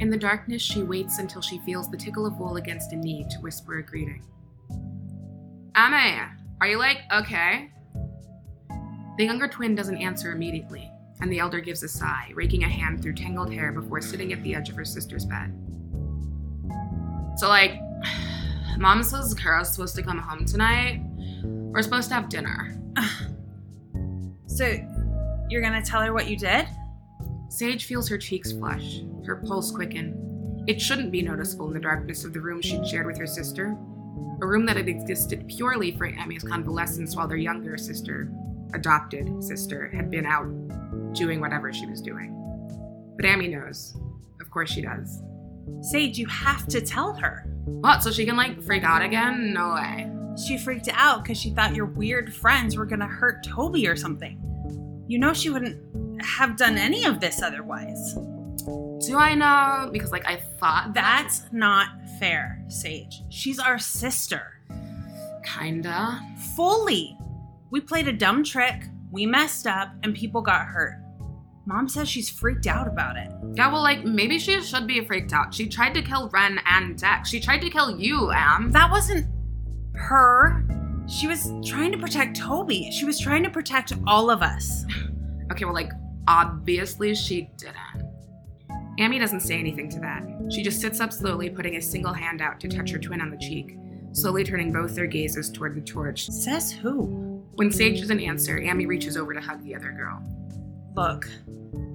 In the darkness, she waits until she feels the tickle of wool against a knee to whisper a greeting. Amy, are you like okay? The younger twin doesn't answer immediately, and the elder gives a sigh, raking a hand through tangled hair before sitting at the edge of her sister's bed. So, like, mom says Kara's supposed to come home tonight. We're supposed to have dinner. So, you're gonna tell her what you did? Sage feels her cheeks flush, her pulse quicken. It shouldn't be noticeable in the darkness of the room she'd shared with her sister, a room that had existed purely for Amy's convalescence while their younger sister, adopted sister, had been out doing whatever she was doing. But Amy knows. Of course she does. Sage, you have to tell her. What, so she can like freak out again? No way. She freaked out because she thought your weird friends were gonna hurt Toby or something. You know she wouldn't have done any of this otherwise. Do I know? Because like I thought That's not fair, Sage. She's our sister. kinda. Fully. We played a dumb trick, we messed up, and people got hurt. Mom says she's freaked out about it. Yeah, well, like maybe she should be freaked out. She tried to kill Ren and Dex. She tried to kill you, Am. That wasn't her. She was trying to protect Toby. She was trying to protect all of us. Okay, well, like obviously she didn't. Amy doesn't say anything to that. She just sits up slowly, putting a single hand out to touch her twin on the cheek, slowly turning both their gazes toward the torch. Says who? When Sage doesn't answer, Amy reaches over to hug the other girl. Look,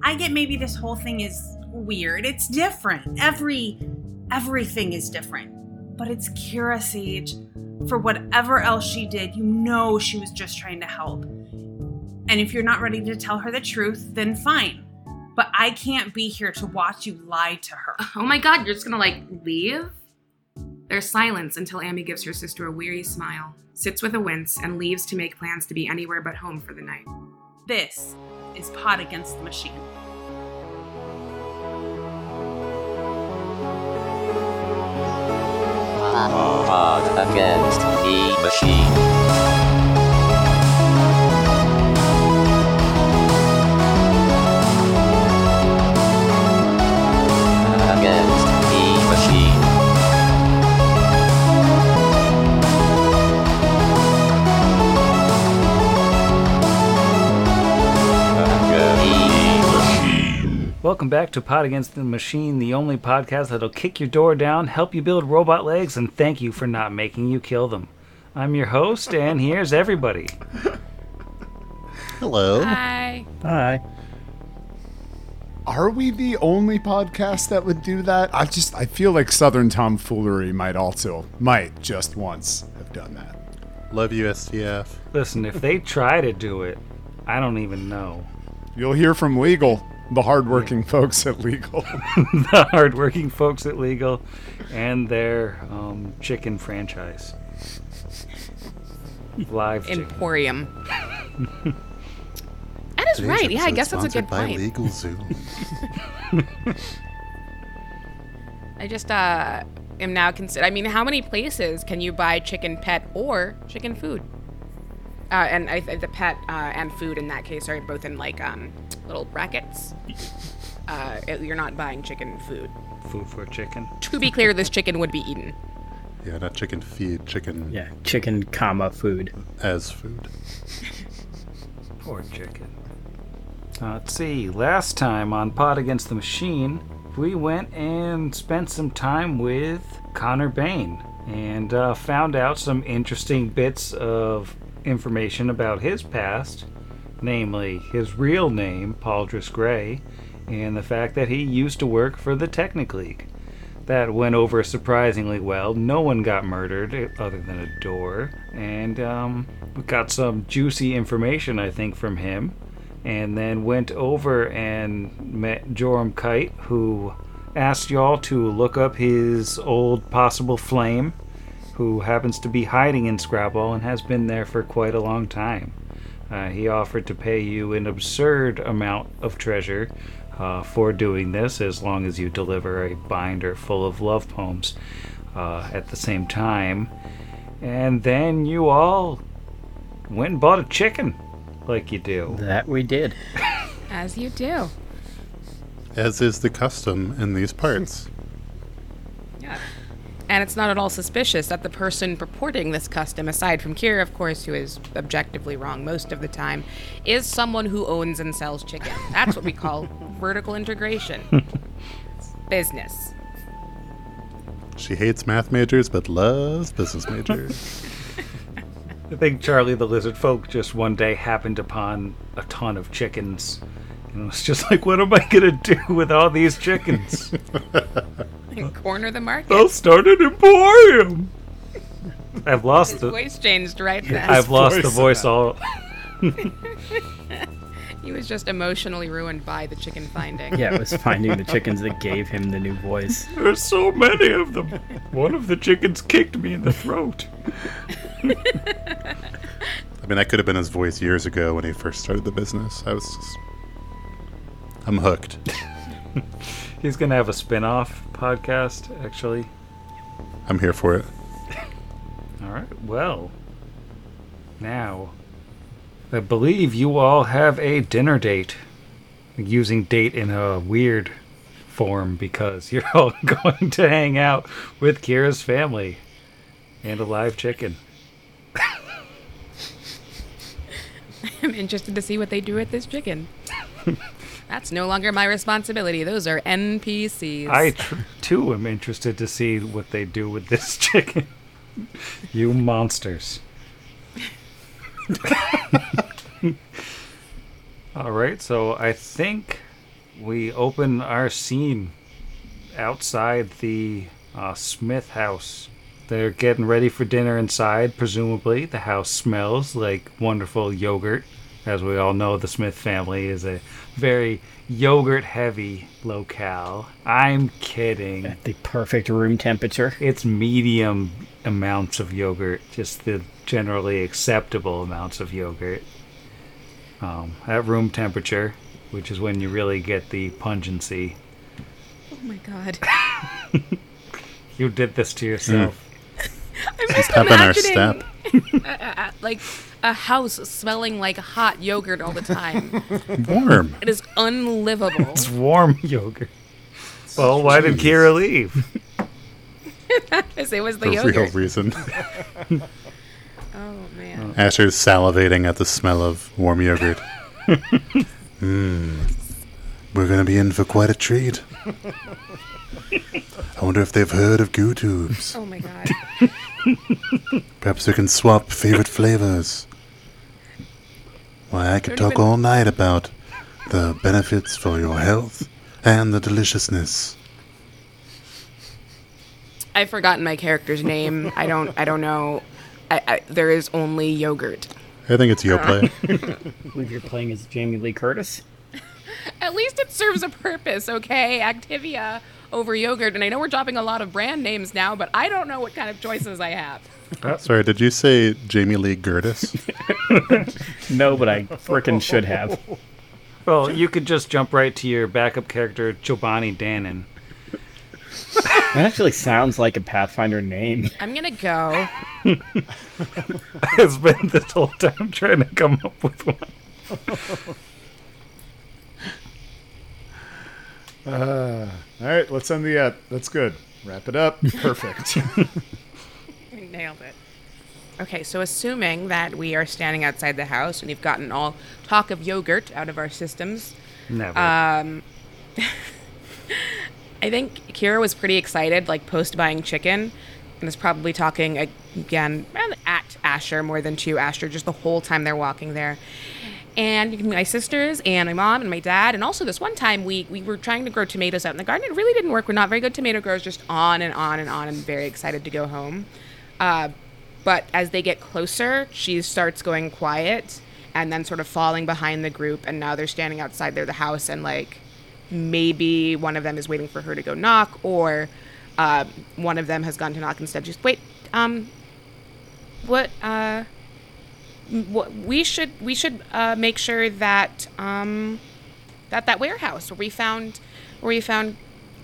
I get maybe this whole thing is weird. It's different. Every everything is different. But it's Kira Sage. For whatever else she did, you know she was just trying to help. And if you're not ready to tell her the truth, then fine. But I can't be here to watch you lie to her. Oh my god, you're just gonna like leave? There's silence until Amy gives her sister a weary smile, sits with a wince, and leaves to make plans to be anywhere but home for the night. This is Pod Against the Machine. Pod against the machine. Welcome back to Pod Against the Machine, the only podcast that'll kick your door down, help you build robot legs, and thank you for not making you kill them. I'm your host, and here's everybody. Hello. Hi. Hi. Are we the only podcast that would do that? I just I feel like Southern Tomfoolery might also might just once have done that. Love you, STF. Listen, if they try to do it, I don't even know. You'll hear from Legal, the hardworking folks at Legal. the hardworking folks at Legal and their um, chicken franchise. Live. Emporium. That is right. Yeah, I guess that's a good by point. Legal Zoom. I just uh am now consider. I mean, how many places can you buy chicken pet or chicken food? Uh, and I, the pet uh, and food in that case are both in like um little brackets. Uh, it- you're not buying chicken food. Food for chicken. To be clear, this chicken would be eaten. yeah, not chicken feed, chicken Yeah, chicken, comma food. as food. Poor chicken. Uh, let's see. Last time on Pod Against the Machine, we went and spent some time with Khonnir Baine and uh, found out some interesting bits of information about his past, namely his real name, Pauldrus Gray, and the fact that he used to work for the Technic League. That went over surprisingly well. No one got murdered eh, other than a door. And um, we got some juicy information, I think, from him. And then went over and met Joram Kite, who asked y'all to look up his old possible flame, who happens to be hiding in Scrapwall and has been there for quite a long time. Uh, he offered to pay you an absurd amount of treasure uh, for doing this, as long as you deliver a binder full of love poems uh, at the same time. And then you all went and bought a chicken, like you do. That we did. As you do. as is the custom in these parts. Yeah. And it's not at all suspicious that the person purporting this custom, aside from Kira, of course, who is objectively wrong most of the time, is someone who owns and sells chicken. That's what we call vertical integration. Business. She hates math majors but loves business majors. I think Charlie the Lizard Folk just one day happened upon a ton of chickens. And was just like, what am I going to do with all these chickens? Corner the market. I'll start an emporium. I've lost His the. voice changed right then. I've lost the voice voice all. He was just emotionally ruined by the chicken finding. Yeah, it was finding the chickens that gave him the new voice. There's so many of them. One of the chickens kicked me in the throat. I mean, that could have been his voice years ago when he first started the business. I was just. I'm hooked. He's gonna have a spin-off podcast, actually. I'm here for it. All right. Well, now I believe you all have a dinner date. Using date in a weird form because you're all going to hang out with Kira's family and a live chicken. I'm interested to see what they do with this chicken. That's no longer my responsibility. Those are NPCs. I tr- too am interested to see what they do with this chicken. you monsters. All right, so I think we open our scene outside the uh, Smith house. They're getting ready for dinner inside, presumably. The house smells like wonderful yogurt. As we all know, the Smith family is a very yogurt heavy locale. I'm kidding. At the perfect room temperature. It's medium amounts of yogurt, just the generally acceptable amounts of yogurt. Um, at room temperature, which is when you really get the pungency. oh my god. You did this to yourself. I'm just Step in our step. a- a- like a house smelling like hot yogurt all the time. Warm. It is unlivable. It's warm yogurt. Well, why did Kira leave? Because it was the For real yogurt. reason. Oh man. Uh, Asher's salivating at the smell of warm yogurt. Mmm. We're gonna be in for quite a treat. I wonder if they've heard of goo tubes. Oh my god. Perhaps we can swap favorite flavors. Why, I could Don't talk even- all night about the benefits for your health and the deliciousness. I've forgotten my character's name. I don't. I don't know. I, I, there is only yogurt. I think it's Yoplait. I believe you're playing as Jamie Lee Curtis. At least it serves a purpose, okay? Activia over yogurt, and I know we're dropping a lot of brand names now, but I don't know what kind of choices I have. Sorry, did you say Jamie Lee Curtis? No, but I frickin' should have. Well, you could just jump right to your backup character, Giovanni Dannon. That actually sounds like a Pathfinder name. I'm gonna go. I've spent this whole time trying to come up with one. Uh, all right, let's end the ep. That's good. Wrap it up. Perfect. Nailed it. Okay, so assuming that we are standing outside the house and you've gotten all talk of yogurt out of our systems, Never. um, I think Kira was pretty excited, like post buying chicken, and is probably talking again at Asher more than to Asher just the whole time they're walking there. And my sisters and my mom and my dad, and also this one time we we were trying to grow tomatoes out in the garden. It really didn't work. We're not very good tomato growers. Just on and on and on, and very excited to go home. Uh, but as they get closer, she starts going quiet and then sort of falling behind the group. And now they're standing outside there, the house, and like maybe one of them is waiting for her to go knock, or uh, one of them has gone to knock instead. Just wait. Um, what? Uh, we should we should uh, make sure that um, that that warehouse where we found where we found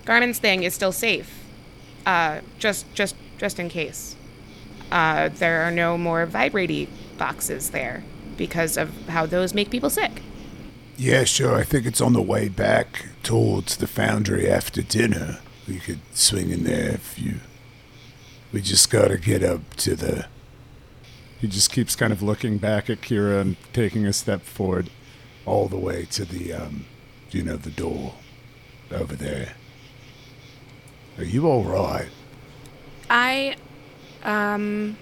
Garmin's thing is still safe. Uh, just just just in case. Uh, there are no more vibrating boxes there because of how those make people sick. Yeah, sure. I think it's on the way back towards the foundry after dinner. We could swing in there if you. We just gotta get up to the. He just keeps kind of looking back at Kira and taking a step forward. all the way to the, um, you know, the door over there. Are you all right? I, um,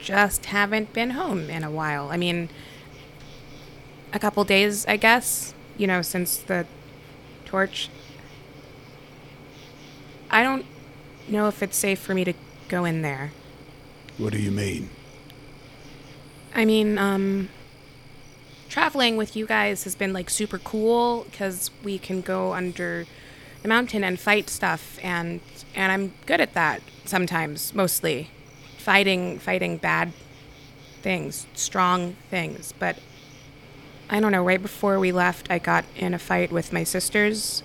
just haven't been home in a while. I mean, a couple days, I guess, you know, since the torch. I don't know if it's safe for me to go in there. What do you mean? I mean, um, traveling with you guys has been like super cool because we can go under the mountain and fight stuff, and and I'm good at that sometimes, mostly, fighting fighting bad things, strong things. But I don't know. Right before we left, I got in a fight with my sisters,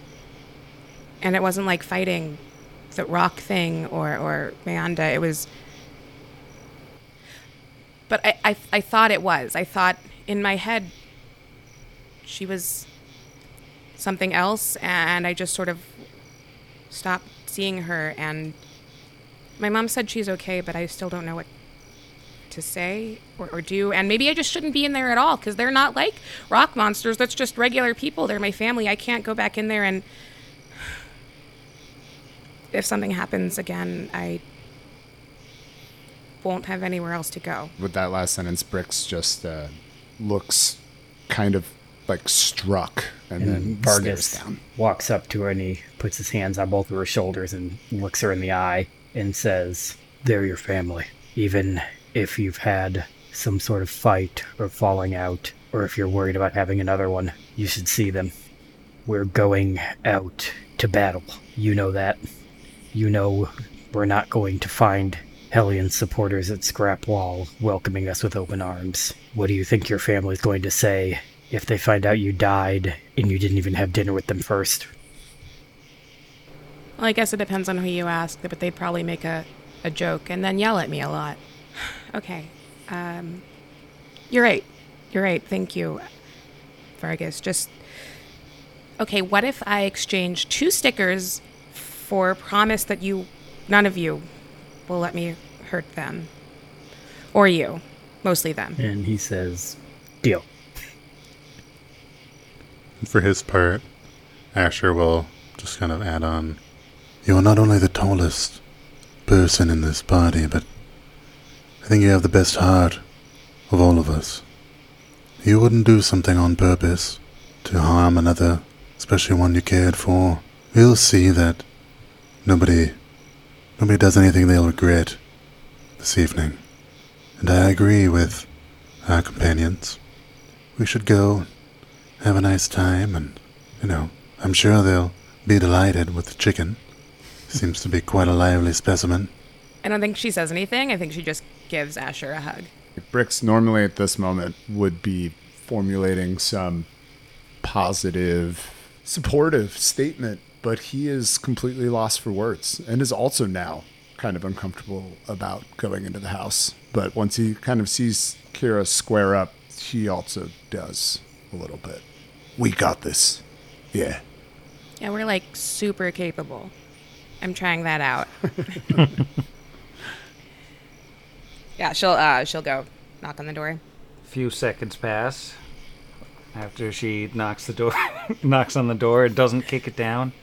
and it wasn't like fighting the rock thing or or Mayanda. It was but I, I, I thought it was. I thought in my head she was something else, and I just sort of stopped seeing her. And my mom said she's okay, but I still don't know what to say or, or do. And maybe I just shouldn't be in there at all because they're not like rock monsters. That's just regular people. They're my family. I can't go back in there and. If something happens again, I won't have anywhere else to go. With that last sentence, Brix just uh, looks kind of like struck and, And then Vargas stares down. walks up to her and he puts his hands on both of her shoulders and looks her in the eye and says, They're your family. Even if you've had some sort of fight or falling out, or if you're worried about having another one, you should see them. We're going out to battle. You know that. You know we're not going to find Hellion supporters at Scrap Wall welcoming us with open arms. What do you think your family's going to say if they find out you died and you didn't even have dinner with them first? Well, I guess it depends on who you ask, but they'd probably make a, a joke and then yell at me a lot. okay. Um, you're right. You're right. Thank you, Vargas. Just. Okay, what if I exchange two stickers for promise that you, none of you, will let me hurt them? Or you. Mostly them. And he says, Deal. For his part, Asher will just kind of add on. You're not only the tallest person in this party, but I think you have the best heart of all of us. You wouldn't do something on purpose to harm another, especially one you cared for. We'll see that nobody nobody does anything they'll regret this evening. And I agree with our companions. We should go have a nice time, and, you know, I'm sure they'll be delighted with the chicken. Seems to be quite a lively specimen. I don't think she says anything. I think she just gives Asher a hug. Brix normally at this moment would be formulating some positive, supportive statement, but he is completely lost for words and is also now kind of uncomfortable about going into the house. But once he kind of sees Kira square up, he also does a little bit. We got this. Yeah. Yeah, we're like super capable. I'm trying that out. yeah, she'll uh she'll go knock on the door. few seconds pass after she knocks the door knocks on the door and doesn't kick it down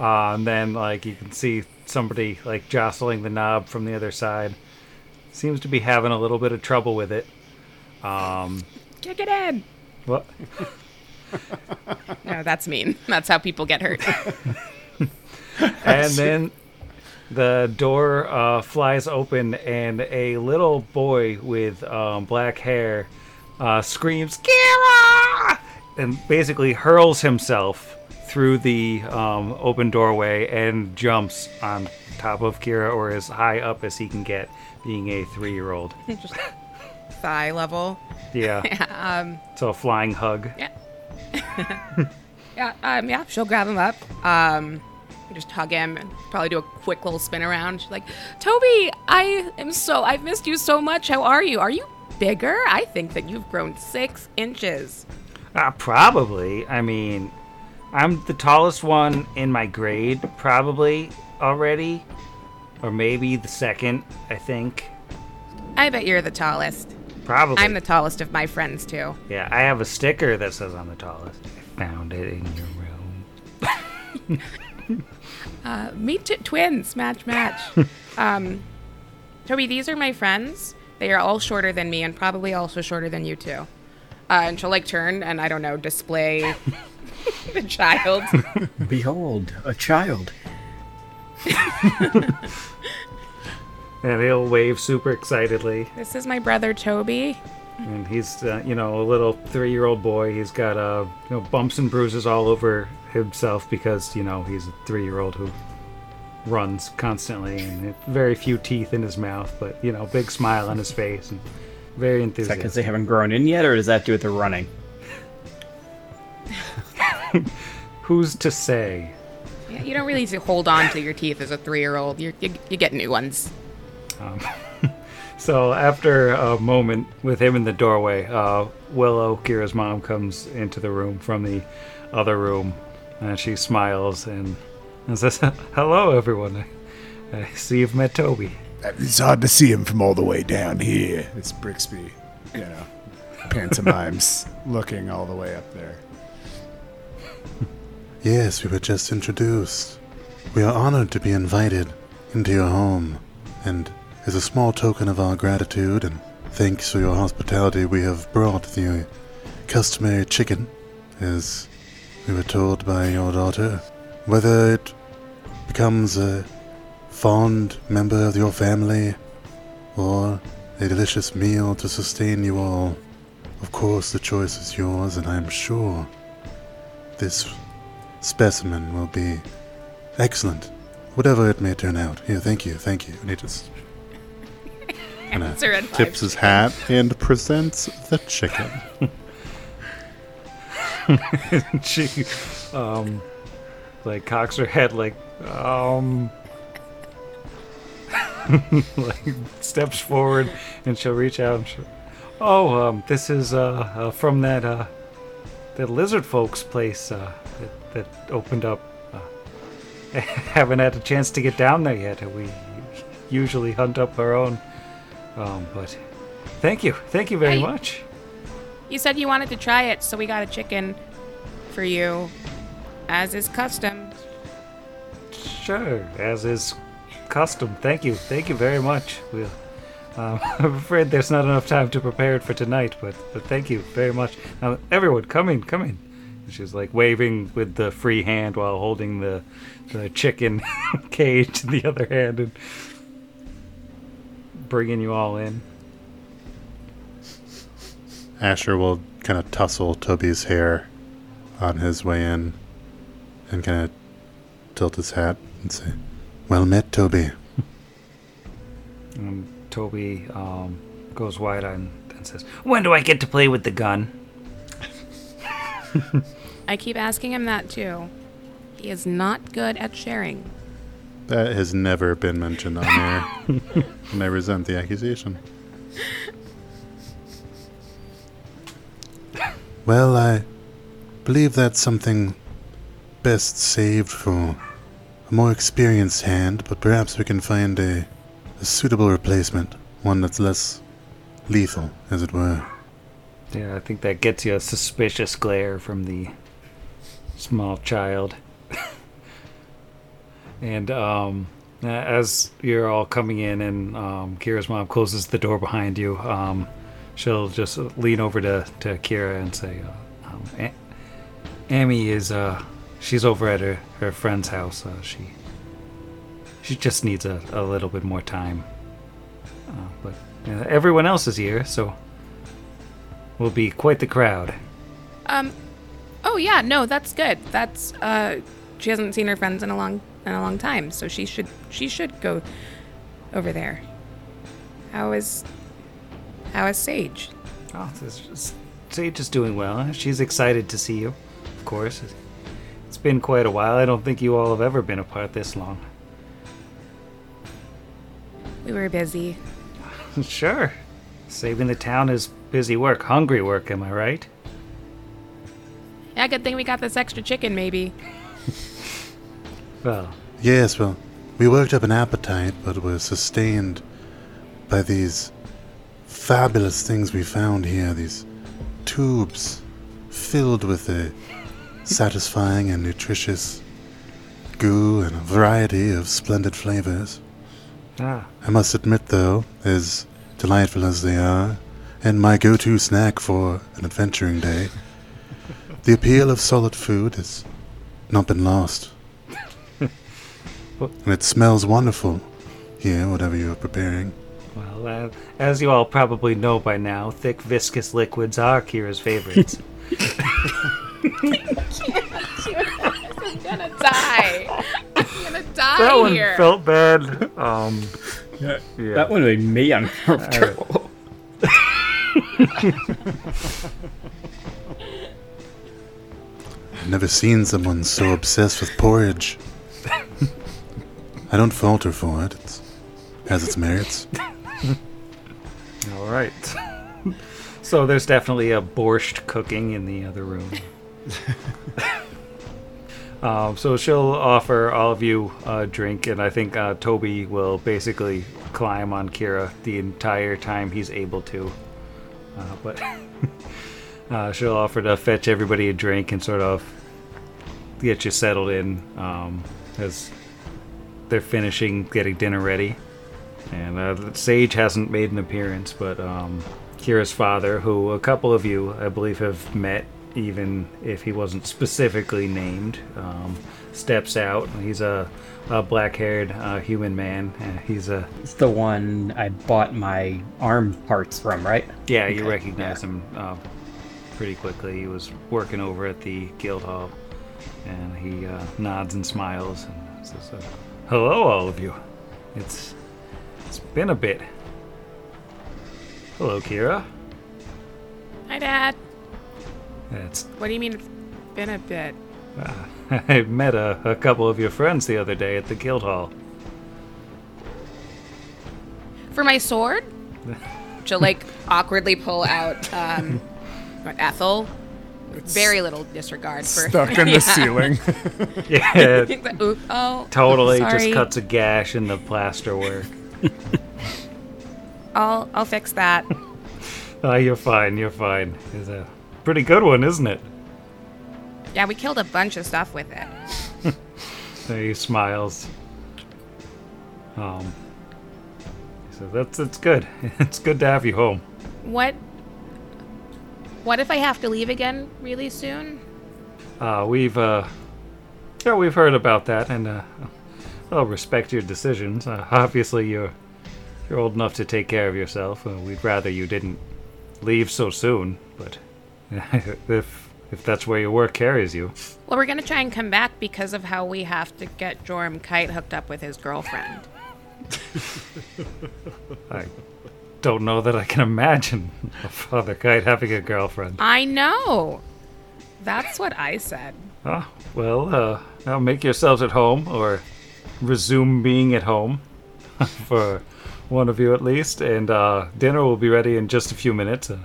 uh, and then like you can see somebody like jostling the knob from the other side seems to be having a little bit of trouble with it um Kick it in. what No, that's mean. That's how people get hurt. and then the door uh, flies open and a little boy with um, black hair uh, screams Kira! and basically hurls himself through the um, open doorway and jumps on top of Kira or as high up as he can get being a three-year-old Just thigh level. yeah Um so a flying hug yeah. yeah, um yeah, she'll grab him up. Um just hug him and probably do a quick little spin around. She's like, Toby, I am so I've missed you so much. How are you? Are you bigger? I think that you've grown six inches. Uh, probably. I mean, I'm the tallest one in my grade, probably already, or maybe the second. I think I bet you're the tallest. probably. I'm the tallest of my friends too. yeah, I have a sticker that says I'm the tallest. I found it in your room. Uh, me too. Twins, match, match. um, Toby, these are my friends. They are all shorter than me and probably also shorter than you too. Uh, and she'll like turn and I don't know, display the child. Behold, a child. And he'll wave super excitedly. This is my brother Toby. And he's, uh, you know, a little three-year-old boy. He's got, uh, you know, bumps and bruises all over himself because, you know, he's a three-year-old who runs constantly and very few teeth in his mouth, but you know, big smile on his face and very enthusiastic. Is that because they haven't grown in yet, or does that do with the running? Who's to say? Yeah, you don't really need to hold on to your teeth as a three-year-old. You're, you you get new ones. So after a moment with him in the doorway, uh, Willow, Kira's mom, comes into the room from the other room, and she smiles and, and says, "Hello, everyone. I, I see you've met Toby." It's hard to see him from all the way down here. It's Brixby, you know, pantomimes looking all the way up there. Yes, we were just introduced. We are honored to be invited into your home, and as a small token of our gratitude and thanks for your hospitality, we have brought the customary chicken, as we were told by your daughter. Whether it becomes a fond member of your family or a delicious meal to sustain you all, of course the choice is yours, and I'm sure this specimen will be excellent, whatever it may turn out. Here, thank you, thank you. And he just kinda Answer at five tips his hat and presents the chicken. she, um, like cocks her head, like, um, like steps forward, and she'll reach out and she'll, oh, um, this is uh, uh from that uh, that lizard folks place uh, that, that opened up. Uh, haven't had a chance to get down there yet. We usually hunt up our own, um, but thank you, thank you very Hey. much. You said you wanted to try it, so we got a chicken for you, as is custom. Sure, as is custom. Thank you, thank you very much. We'll, um, I'm afraid there's not enough time to prepare it for tonight, but but thank you very much. Now, everyone, come in, come in. She's like waving with the free hand while holding the the chicken cage in the other hand and bringing you all in. Asher will kind of tussle Toby's hair on his way in and kind of tilt his hat and say, Well met, Toby. And Toby um, goes wide eyed and says, "When do I get to play with the gun?" I keep asking him that too. He is not good at sharing. That has never been mentioned on air, and I resent the accusation. Well, I believe that's something best saved for a more experienced hand, but perhaps we can find a, a suitable replacement, one that's less lethal, as it were. Yeah, I think that gets you a suspicious glare from the small child. and um, as you're all coming in, and um, Kira's mom closes the door behind you, um, she'll just lean over to, to Kira and say, uh, um, A- "Amy is uh, she's over at her, her friend's house. Uh, she she just needs a, a little bit more time. Uh, but uh, everyone else is here, so." we'll be quite the crowd. Um, oh yeah, no, that's good. That's uh, she hasn't seen her friends in a long in a long time, so she should she should go over there. How is how is Sage? Oh, is, Sage is doing well. She's excited to see you, of course. It's been quite a while. I don't think you all have ever been apart this long. We were busy. sure. Saving the town is busy work, hungry work, am I right? Yeah, good thing we got this extra chicken, maybe. Well, Yes, well, we worked up an appetite, but were sustained by these fabulous things we found here. These tubes filled with a satisfying and nutritious goo and a variety of splendid flavors. ah, I must admit, though, as delightful as they are, and my go to snack for an adventuring day, the appeal of solid food has not been lost. and it smells wonderful here, whatever you're preparing. well, uh, as you all probably know by now, thick viscous liquids are Kira's favorites. I'm gonna die. I'm gonna die that one here. felt bad. Um, yeah. That would have made me uncomfortable. I've never seen someone so obsessed with porridge. I don't falter for it. It has its merits. All right. so there's definitely a borscht cooking in the other room. um, so she'll offer all of you a drink, and I think uh, Toby will basically climb on Kira the entire time he's able to. Uh, but uh, she'll offer to fetch everybody a drink and sort of get you settled in um, as they're finishing getting dinner ready. And uh, Sage hasn't made an appearance, but um, Kira's father, who a couple of you, I believe, have met, even if he wasn't specifically named, um, steps out. He's a, a black-haired uh, human man. Uh, he's a It's the one I bought my arm parts from, right? yeah. You Okay, recognize him uh, pretty quickly. He was working over at the guild hall, and he uh, nods and smiles and says, uh, "Hello, all of you. It's it's been a bit. Hello, Kira. Hi, Dad. It's What do you mean it's been a bit? I met a, a couple of your friends the other day at the guild hall. For my sword? She'll like awkwardly pull out um, what, Ethel. Very little disregard for Stuck in the ceiling. Yeah, Oop, oh, totally sorry. just cuts a gash in the plaster work. I'll I'll fix that. Oh, you're fine. You're fine. It's a pretty good one, isn't it? Yeah, we killed a bunch of stuff with it. So he smiles. Um. He says, "That's it's good. It's good to have you home." What? What if I have to leave again really soon? Uh, we've uh, yeah, we've heard about that, and uh, I'll respect your decisions. Uh, obviously, you're you're old enough to take care of yourself. Uh, we'd rather you didn't leave so soon, but if if that's where your work carries you, Well, we're gonna try and come back because of how we have to get Jorm Kite hooked up with his girlfriend. I don't know that I can imagine a father kite having a girlfriend. I know. That's what I said. Oh, well, uh, now make yourselves at home, or resume being at home, for one of you at least, and uh, dinner will be ready in just a few minutes. Uh,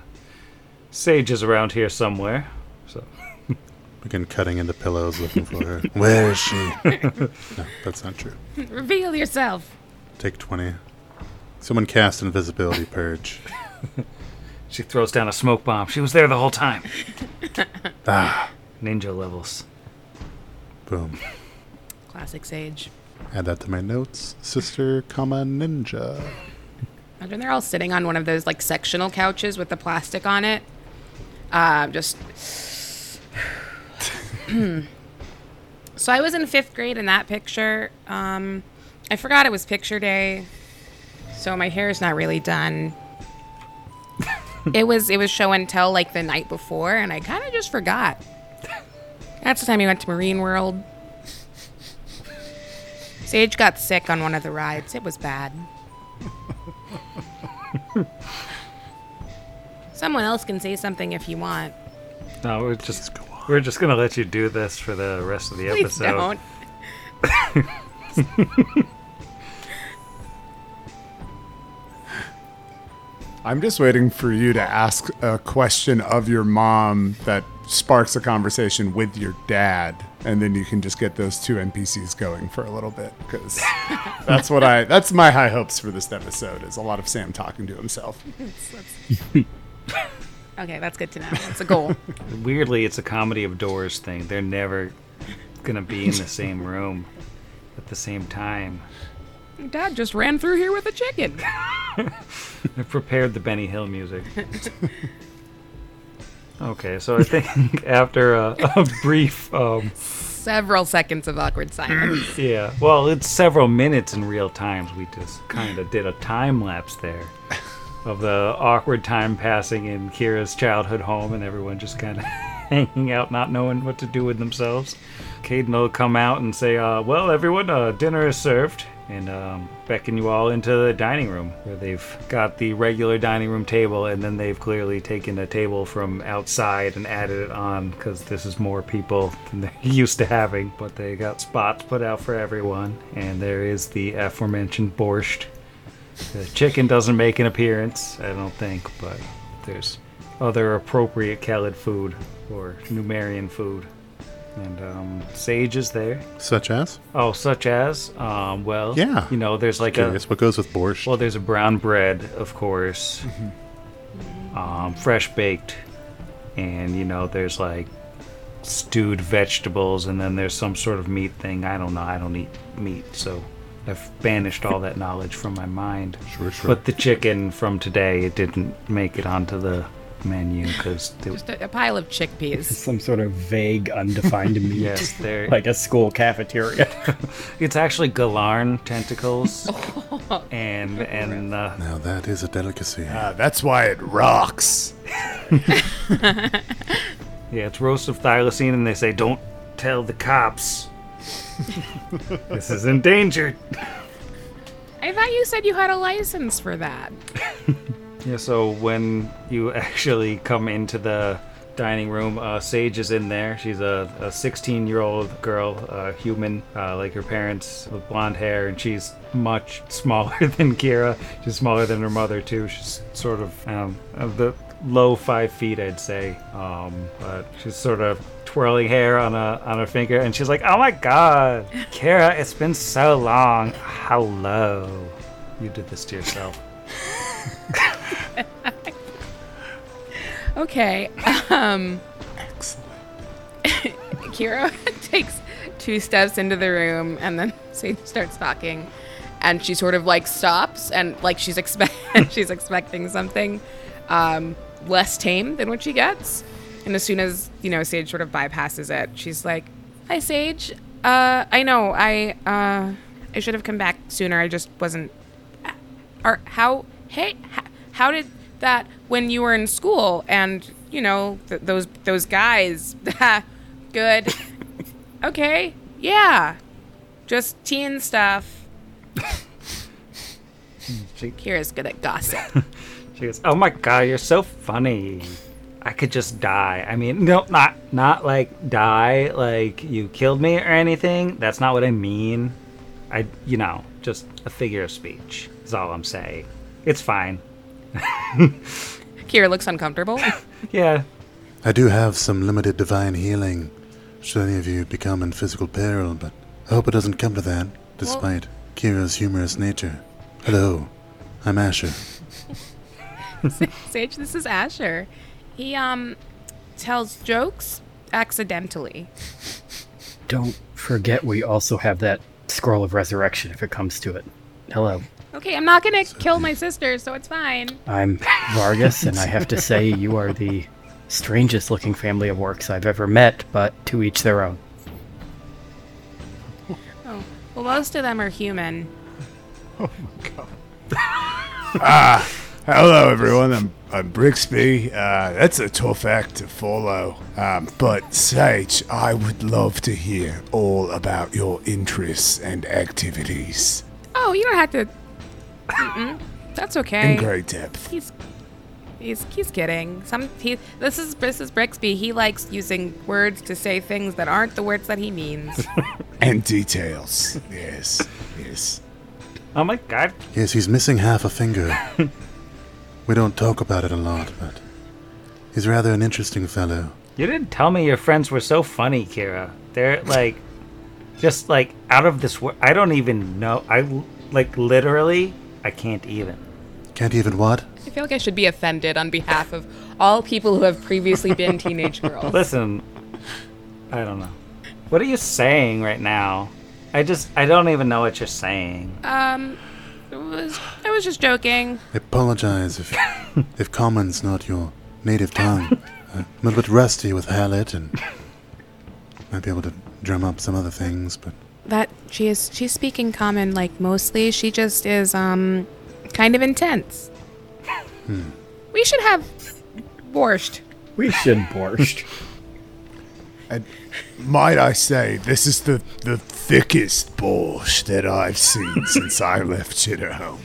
Sage is around here somewhere, so Begin cutting into pillows looking for her. Where is she? no, that's not true. Reveal yourself. Take 20. Someone cast invisibility purge. she throws down a smoke bomb. She was there the whole time. Ah, Ninja levels. boom. Classic Sage. Add that to my notes. Sister, comma, ninja. Imagine they're all sitting on one of those like sectional couches with the plastic on it. Uh, just. so I was in fifth grade in that picture. Um, I forgot it was picture day, so my hair is not really done. it was it was show and tell like the night before, and I kind of just forgot. That's the time we went to Marine World. Sage got sick on one of the rides. It was bad. Someone else can say something if you want. No, we're just we're just gonna let you do this for the rest of the Please episode. don't. I'm just waiting for you to ask a question of your mom that sparks a conversation with your dad, and then you can just get those two NPCs going for a little bit. Because that's what I. That's my high hopes for this episode. Is a lot of Sam talking to himself. Okay, that's good to know. That's a goal. Weirdly, it's a comedy of doors thing. They're never gonna be in the same room at the same time. Dad just ran through here with a chicken. I prepared the Benny Hill music. Okay, so I think after a, a brief, um, Several seconds of awkward silence. yeah, well, it's several minutes in real times. We just kind of did a time lapse there of the awkward time passing in Kira's childhood home, and everyone just kind of hanging out, not knowing what to do with themselves. Caden will come out and say, uh, "Well, everyone, uh, dinner is served." And um, beckon you all into the dining room, where they've got the regular dining room table, and then they've clearly taken a table from outside and added it on because this is more people than they're used to having. But they got spots put out for everyone, and there is the aforementioned borscht. The chicken doesn't make an appearance, I don't think, but there's other appropriate Kellid food or Numerian food. And um, Sage is there. Such as? Oh, such as, um, well, Yeah. you know, there's like a What goes with borscht? well, there's a brown bread, of course, um, fresh baked, and you know, there's like stewed vegetables, and then there's some sort of meat thing. I don't know. I don't eat meat, so I've banished all that knowledge from my mind. Sure, sure. But the chicken from today, it didn't make it onto the menu because Just a, a pile of chickpeas. Some sort of vague, undefined meat. yes, there. Like a school cafeteria. It's actually galarn tentacles, and and uh, now that is a delicacy. Uh, that's why it rocks. Yeah, it's roast of thylacine, and they say, don't tell the cops. this is endangered. I thought you said you had a license for that. Yeah, so when you actually come into the dining room, uh, Sage is in there. She's a 16 year old girl, uh, human, uh, like her parents, with blonde hair, and she's much smaller than Kira. She's smaller than her mother, too. She's sort of um, of the low five feet, I'd say. Um, but she's sort of twirling hair on a on her finger, and she's like, "Oh my God, Kira, it's been so long. Hello." You did this to yourself. Okay. Um, Excellent. Kira takes two steps into the room and then Sage starts talking, and she sort of like stops and like she's expect she's expecting something um, less tame than what she gets. And as soon as you know Sage sort of bypasses it, she's like, "Hi, Sage. Uh, I know I uh, I should have come back sooner. I just wasn't or how hey how did that when you were in school and you know th- those those guys good okay yeah just teen stuff She- Kira's good at gossip She goes, "Oh my god, you're so funny. I could just die. I mean, no, not not like die like you killed me or anything. That's not what I mean. I, you know, just a figure of speech. Is all I'm saying. It's fine. Kira looks uncomfortable Yeah, I do have some limited divine healing, should any of you become in physical peril, but I hope it doesn't come to that, despite Kira's humorous nature. Hello, I'm Asher. Sage this is Asher he um tells jokes accidentally Don't forget we also have that scroll of resurrection if it comes to it. Hello. Okay I'm not gonna kill my sister so it's fine I'm Vargas, and I have to say you are the strangest looking family of orcs I've ever met, but to each their own. oh well most of them are human Oh my god. ah, Hello, everyone. I'm, I'm Brixby. Uh, that's a tough act to follow. Um, but, Sage, I would love to hear all about your interests and activities Oh, you don't have to. Mm-mm. That's okay. in great depth. He's he's he's kidding. Some he this is this is Brixby. He likes using words to say things that aren't the words that he means. And details. Yes, yes. Oh my god. Yes, he's missing half a finger. We don't talk about it a lot, but he's rather an interesting fellow. You didn't tell me your friends were so funny, Kira. They're like, just like out of this world. I don't even know. I like literally, I can't even. Can't even what? I feel like I should be offended on behalf of all people who have previously been teenage girls. Listen, I don't know. What are you saying right now? I just, I don't even know what you're saying. Um, it was I was just joking. I apologize if if common's not your native tongue. I'm a little bit rusty with Hallit and might be able to drum up some other things, but That she is she's speaking common like mostly. She just is um kind of intense. We should have borscht. We should borscht. And might I say, this is the, the thickest borscht that I've seen since I left Chitterhome.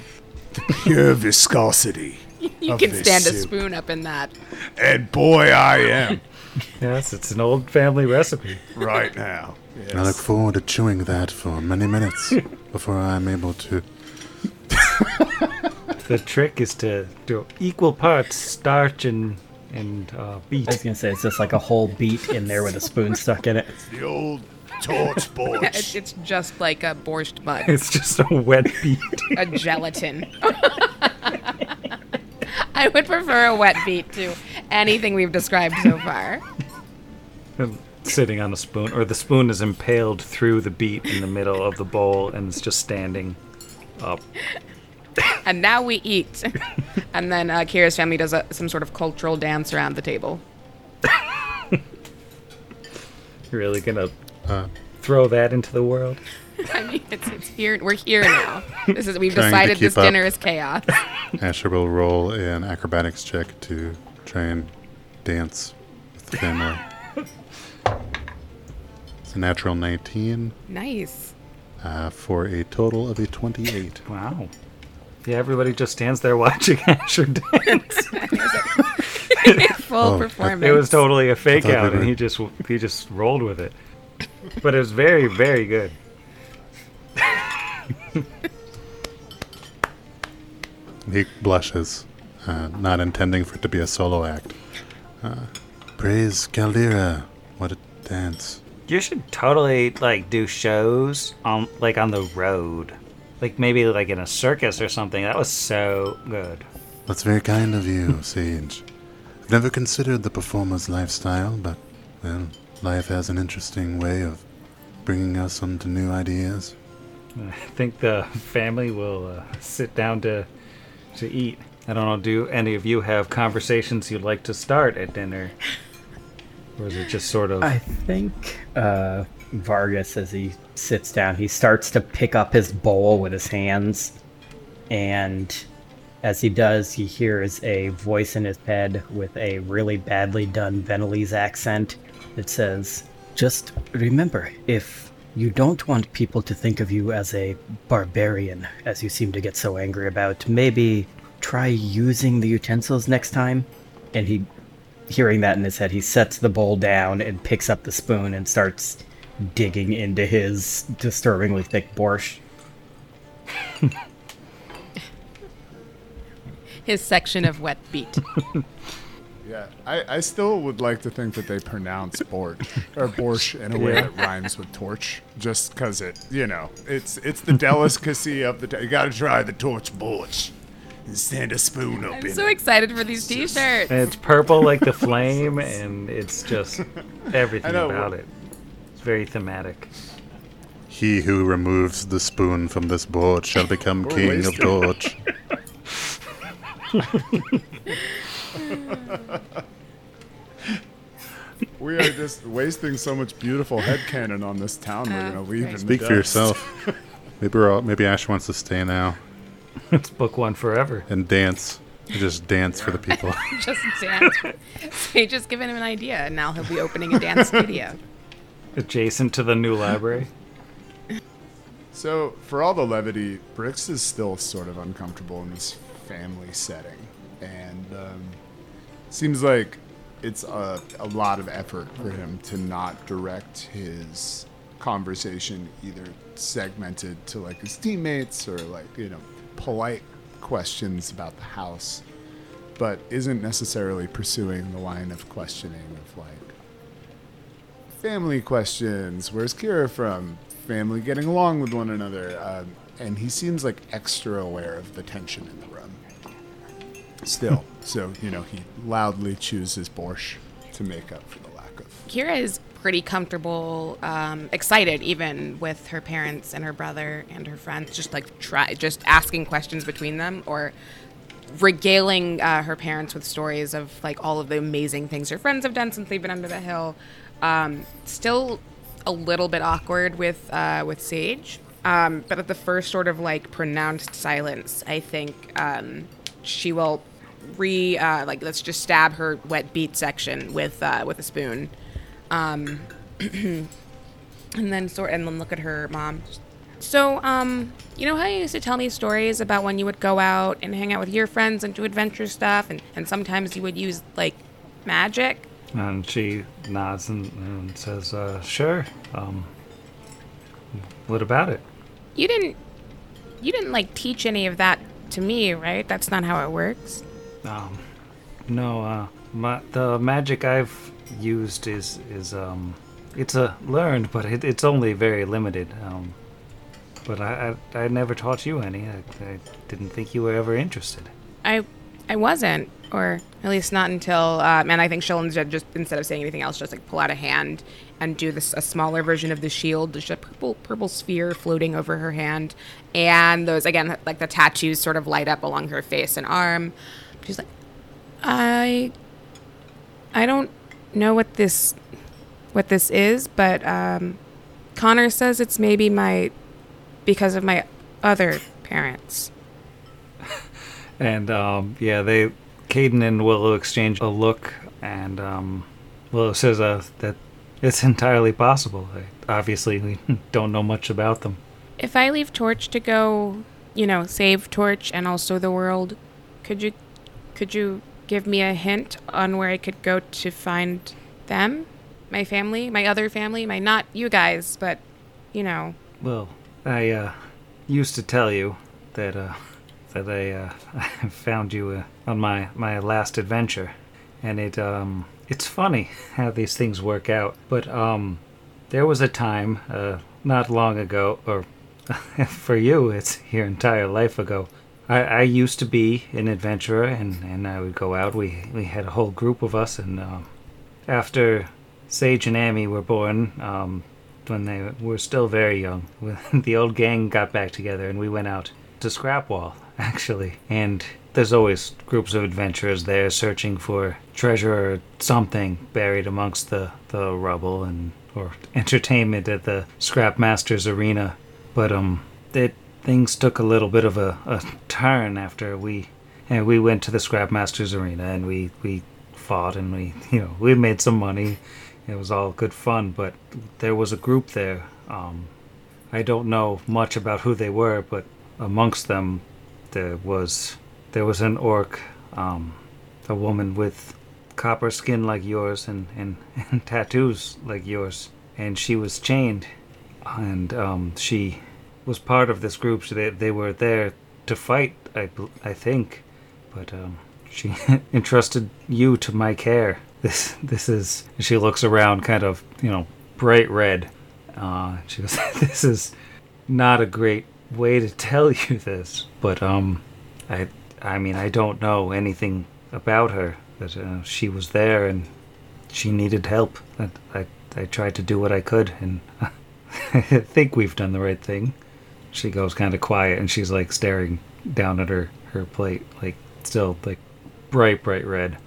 The pure viscosity. You of can this stand a spoon up in that. And boy, I am Yes, it's an old family recipe. right now. I look forward to chewing that for many minutes before I'm able to. The trick is to do equal parts starch and and uh, I was gonna say it's just like a whole beet in there with a spoon stuck in it. It's The old torch It, borscht. it's just like a borscht mud, It's just a wet beet. a gelatin. I would prefer a wet beet to anything we've described so far. sitting on a spoon, or the spoon is impaled through the beet in the middle of the bowl, and it's just standing up. And now we eat. And then uh, Kira's family does a, some sort of cultural dance around the table. You're really gonna Uh, throw that into the world? I mean, it's, it's here. We're here now. This is we've Trying to decided this up. dinner is chaos. Asher will roll an acrobatics check to try and dance with the family. It's a natural 19 Nice. uh, for a total of a 28. Wow. Yeah, everybody just stands there watching Asher dance. Full Oh, performance. It was totally a fake thought out, and were- he just he just rolled with it. But it was very very good. He blushes, uh, not intending for it to be a solo act. Uh, praise Caldera. What a dance. You should totally like do shows on like on the road, like maybe like in a circus or something. That was so good. That's very kind of you, Sage. I've never considered the performer's lifestyle, but, well, life has an interesting way of bringing us onto new ideas. I think the family will uh, sit down to to eat. I don't know. Do any of you have conversations you'd like to start at dinner, or is it just sort of? I think uh, Vargas, as he sits down, he starts to pick up his bowl with his hands, and as he does, he hears a voice in his head with a really badly done Venelese accent that says, "Just remember, if you don't want people to think of you as a barbarian, as you seem to get so angry about, maybe try using the utensils next time." And he hearing that in his head, he sets the bowl down and picks up the spoon and starts digging into his disturbingly thick borscht. His section of wet beet. Yeah, I, I still would like to think that they pronounce Bort or Borscht in a way Yeah. that rhymes with torch, just because it, you know, it's it's the delicacy of the. T- you got to try the torch borscht and stand a spoon up I'm in so it. excited for these t-shirts. and it's purple like the flame, and it's just everything know. about it. It's very thematic. He who removes the spoon from this board shall become king of wasted. Dorch. We are just wasting so much beautiful headcanon on this town. We're gonna leave in the Speak for dust. yourself. Maybe we're all, maybe Ash wants to stay now It's book one forever. and dance. Just dance for the people. Just dance. They just given him an idea, and now he'll be opening a dance studio. Adjacent to the new library. So, for all the levity, Brix is still sort of uncomfortable in this family setting, and um, seems like it's a, a lot of effort for him to not direct his conversation either segmented to like his teammates or like you know polite questions about the house. but isn't necessarily pursuing the line of questioning of like family questions. Where's Kira from? Family getting along with one another. Um, and he seems like extra aware of the tension in the. Still, so you know, he loudly chooses borscht to make up for the lack of. Kira is pretty comfortable, um, excited even with her parents and her brother and her friends, just like try, just asking questions between them or regaling uh, her parents with stories of like all of the amazing things her friends have done since they've been under the hill. Um, still a little bit awkward with uh, with Sage, um, but at the first sort of like pronounced silence, I think um, she will re uh, like let's just stab her wet beet section with uh, with a spoon, um, and then sort and then look at her mom. So, um, you know how you used to tell me stories about when you would go out and hang out with your friends and do adventure stuff, and, and sometimes you would use like magic. And she nods and, and says, uh, "Sure. Um, what about it?" You didn't, you didn't like teach any of that to me, right? That's not how it works. Um, no. Uh, the magic I've used is is um, it's a learned, but it, it's only very limited. Um, but I, I I never taught you any. I, I didn't think you were ever interested. I, I wasn't, or at least not until. Um, and I think she'll just instead of saying anything else, just like pull out a hand and do this a smaller version of the shield, just a purple purple sphere floating over her hand, and those again like the tattoos sort of light up along her face and arm. She's like, I, I don't know what this, what this is, but um, Khonnir says it's maybe my, because of my other parents. And um, yeah, they, Caden and Willow exchange a look, and um, Willow says uh, that it's entirely possible. I, obviously, we don't know much about them. If I leave Torch to go, you know, save Torch and also the world, could you could you give me a hint on where I could go to find them? My family, my other family, my not you guys, but you know. Well, I uh, used to tell you that uh, that I, uh, I found you uh, on my, my last adventure, and it um it's funny how these things work out. But um, there was a time uh, not long ago, or for you, it's your entire life ago. I, I used to be an adventurer, and, and I would go out. We we had a whole group of us, and um, after Sage and Amy were born, um, when they were still very young, the old gang got back together, and we went out to Scrapwall, actually. And there's always groups of adventurers there searching for treasure or something buried amongst the, the rubble and or entertainment at the Scrapmasters arena. But um, it things took a little bit of a, a turn after we and we went to the Scrapmasters arena and we we fought and we you know we made some money. It was all good fun, but there was a group there. Um, I don't know much about who they were, but amongst them there was there was an orc, um, a woman with copper skin like yours and, and, and tattoos like yours, and she was chained, and um, she was part of this group. So they they were there to fight, I I think, but um, she entrusted you to my care. This this is. She looks around, kind of you know bright red. Uh, she goes, "This is not a great way to tell you this, but um, I I mean I don't know anything about her. But uh, she was there and she needed help. I I, I tried to do what I could, and I think we've done the right thing." She goes kind of quiet, and she's like staring down at her her plate, like still like bright bright red.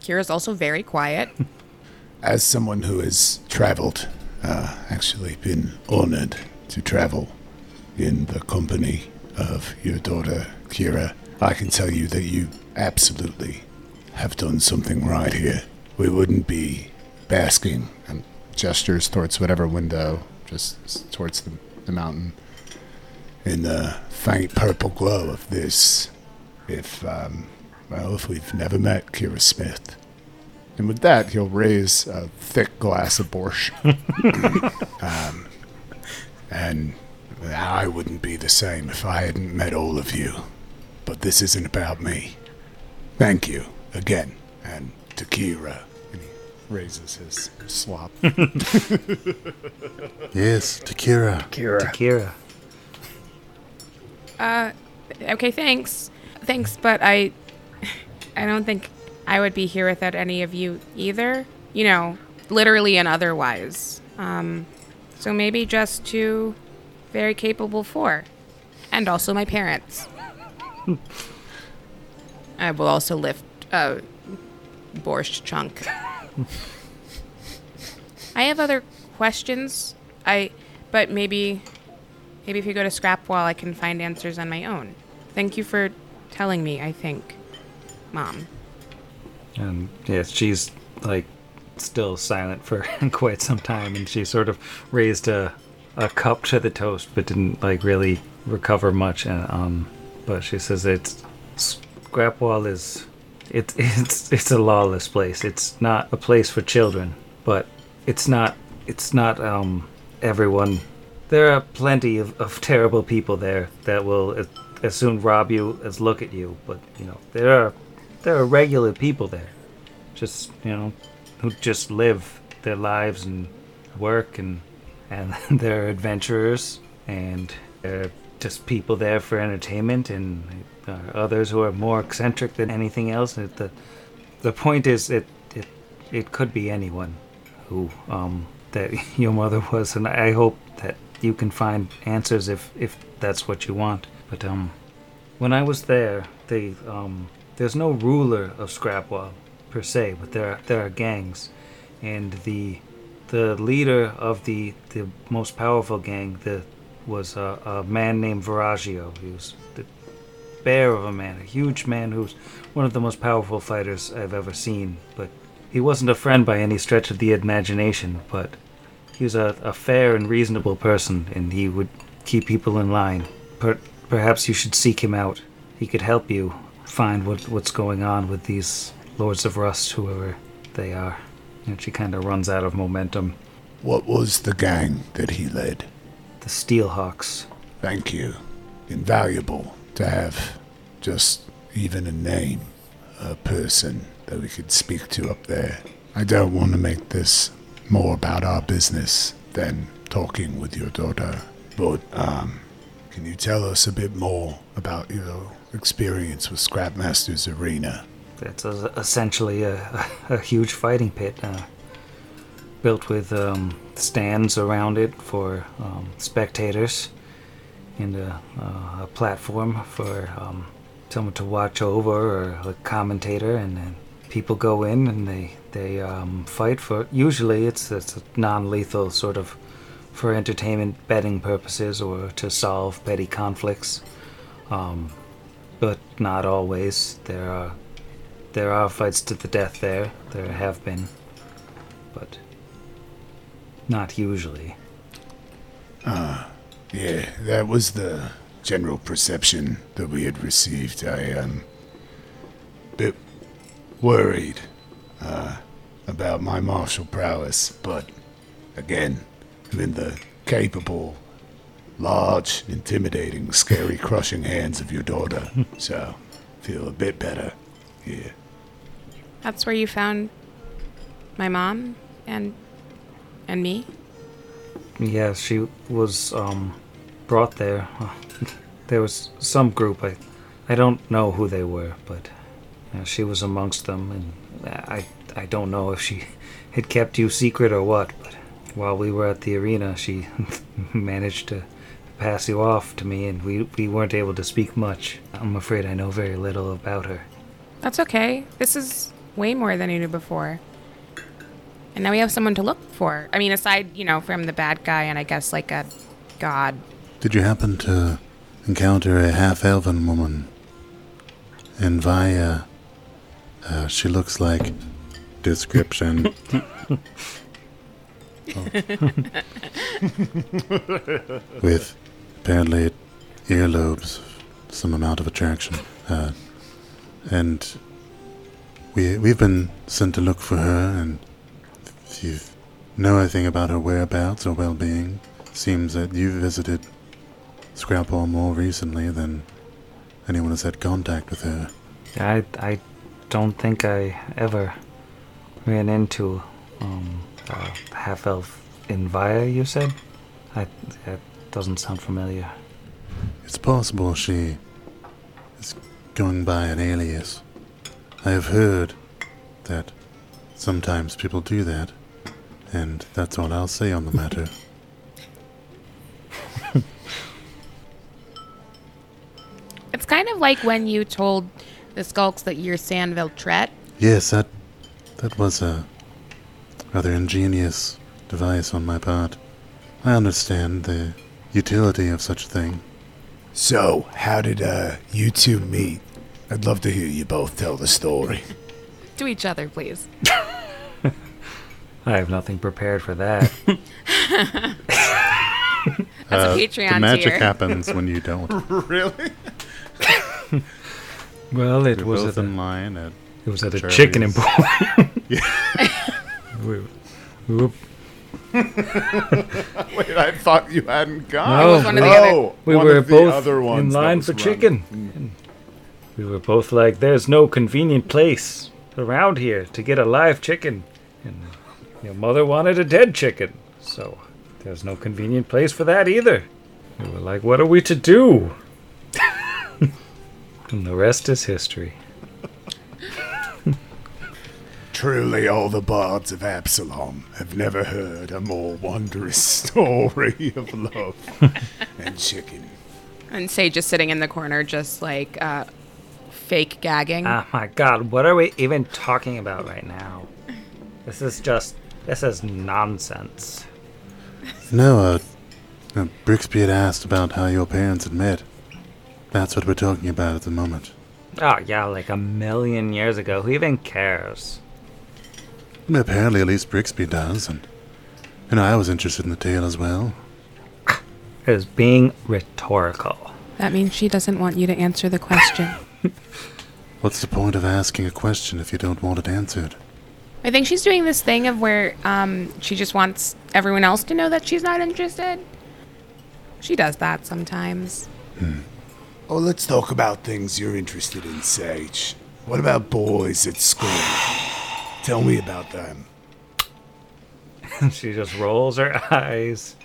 Kira's also very quiet. As someone who has traveled, uh, actually been honored to travel in the company of your daughter, Kira, I can tell you that you absolutely have done something right here. We wouldn't be basking And gestures towards whatever window, just towards the, the mountain. In the faint purple glow of this if, um, well, if we've never met Kira Smith. And with that, he'll raise a thick glass of borscht. And I wouldn't be the same if I hadn't met all of you. But this isn't about me. Thank you again. And to Kira. And he raises his slop. Yes, Takira. Kira. Kira. Uh, okay, thanks. Thanks, but I. I don't think I would be here without any of you either. You know, literally and otherwise. Um, so maybe just two very capable four. And also my parents. I will also lift a borscht chunk. I have other questions. I, but maybe, maybe if you go to Scrapwall, I can find answers on my own. Thank you for telling me. I think, Mom. And yes, she's like still silent for quite some time, and she sort of raised a a cup to the toast, but didn't like really recover much. And um, but she says it's Scrapwall is it's it's it's a lawless place. It's not a place for children, but it's not it's not um everyone. There are plenty of, of terrible people there that will as, as soon rob you as look at you. But you know there are there are regular people there, just you know, who just live their lives and work and and they're adventurers and they're just people there for entertainment and there are others who are more eccentric than anything else. And the the point is it it it could be anyone who um that your mother was and I hope that you can find answers if if that's what you want. But um when I was there, they um there's no ruler of Scrapwall per se, but there are, there are gangs, and the the leader of the the most powerful gang the was a, a man named Viraggio. He was the bear of a man, a huge man who's one of the most powerful fighters I've ever seen. But he wasn't a friend by any stretch of the imagination. But he was a, a fair and reasonable person, and he would keep people in line. Per, perhaps you should seek him out. He could help you find what what's going on with these Lords of Rust, whoever they are. And she kind of runs out of momentum. What was the gang that he led? The Steelhawks. Thank you. Invaluable to have just even a name, a person that we could speak to up there. I don't want to make this more about our business than talking with your daughter, but um, can you tell us a bit more about your experience with Scrapmasters Arena? It's essentially a, a, huge fighting pit, uh, built with um, stands around it for um, spectators, and a, uh, a platform for um, someone to watch over or a commentator, and then people go in and they they um, fight for. Usually, it's it's a non-lethal sort of for entertainment, betting purposes, or to solve petty conflicts. Um, but not always. There are there are fights to the death there. There have been, but not usually. Yeah, that was the general perception that we had received. I am a bit worried uh, about my martial prowess, but again, I'm in the capable, large, intimidating, scary, crushing hands of your daughter, so feel a bit better here. That's where you found my mom and and me. Yeah, she was um, brought there. there was some group. I, I don't know who they were, but uh, she was amongst them, and I, I don't know if she had kept you secret or what. But while we were at the arena, she managed to pass you off to me, and we we weren't able to speak much. I'm afraid I know very little about her. That's okay. This is way more than you knew before. And now we have someone to look for. I mean, aside, you know, from the bad guy and I guess like a god. Did you happen to encounter a half elven woman? And via. Uh, she looks like. Description. With apparently earlobes some amount of attraction. Uh, and we, we've been sent to look for her, and if you know anything about her whereabouts or well being, seems that you've visited Scrapwall more recently than anyone has had contact with her. I I don't think I ever ran into um, a half elf in Via, you said? I, that doesn't sound familiar. It's possible she is going by an alias. I have heard that sometimes people do that, and that's all I'll say on the matter. It's kind of like when you told the Skulks that you're Sandville Tret. Yes, that that was a rather ingenious device on my part. I understand the utility of such a thing. So, how did uh, you two meet? I'd love to hear you both tell the story. To each other, please. I have nothing prepared for that. That's Uh, a Patreon the magic tier. happens when you don't. really? Well, it You're was both at a, in line at it was at a chicken emporium. we, we were, Wait, I thought you hadn't gone. No, was one of the other- oh, we one were of the both other ones in line for running. chicken. And we were both like, "There's no convenient place around here to get a live chicken," and your mother wanted a dead chicken, so there's no convenient place for that either. We were like, "What are we to do?" And the rest is history. Truly, all the bards of Absalom have never heard a more wondrous story of love and chicken. And Sage is sitting in the corner, just like uh, fake gagging. Oh my god, what are we even talking about right now? This is just this is nonsense. No, uh, uh, Brixby had asked about how your parents had met. That's what we're talking about at the moment. Oh yeah, like a million years ago. Who even cares? Apparently, at least Brixby does, and you know, I was interested in the tale as well. It is being rhetorical. that means she doesn't want you to answer the question. What's the point of asking a question if you don't want it answered? I think she's doing this thing of where um, she just wants everyone else to know that she's not interested. She does that sometimes. Oh, let's talk about things you're interested in, Sage. What about boys at school? Tell me about them. she just rolls her eyes.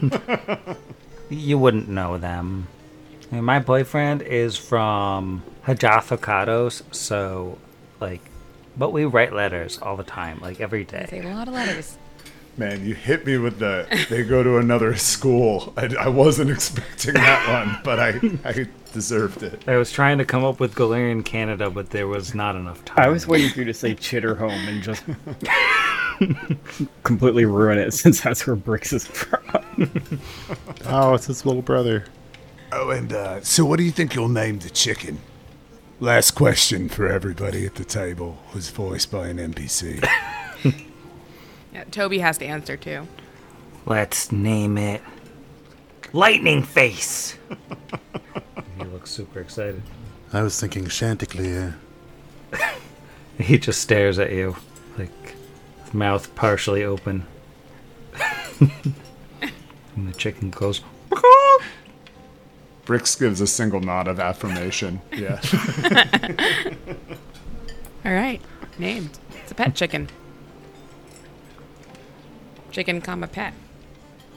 you wouldn't know them. I mean, my boyfriend is from Hajathokados, so like, but we write letters all the time, like every Say day. a lot of letters. Man, you hit me with the they go to another school. I, I wasn't expecting that one, but I, I deserved it. I was trying to come up with Galarian Canada, but there was not enough time. I was waiting for you to say Chitterhome and just completely ruin it since that's where Brix is from. Oh, it's his little brother. Oh, and uh, so what do you think you'll name the chicken? Last question for everybody at the table was voiced by an NPC. Yeah, Toby has to answer too. Let's name it Lightning Face. he looks super excited. I was thinking Chanticleer. He just stares at you, like mouth partially open. and the chicken goes. Brix gives a single nod of affirmation. Yeah. All right, named. It's a pet chicken. Chicken, comma pet.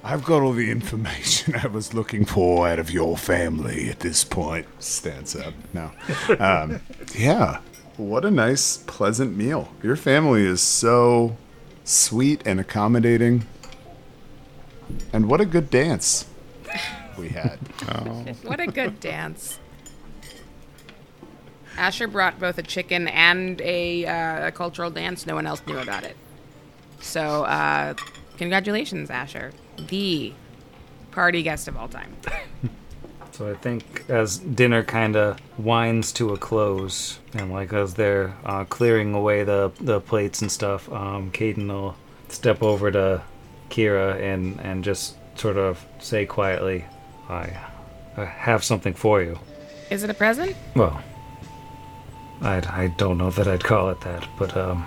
I've got all the information I was looking for out of your family at this point. Stands up. No. Um, yeah. What a nice, pleasant meal. Your family is so sweet and accommodating. And what a good dance we had. What a good dance. Asher brought both a chicken and a, uh, a cultural dance. No one else knew about it. So, uh, congratulations, Asher. The party guest of all time. So I think as dinner kind of winds to a close, and like as they're uh, clearing away the, the plates and stuff, um, Caden will step over to Kira and, and just sort of say quietly, I, I have something for you. Is it a present? Well, I, I don't know that I'd call it that, but um,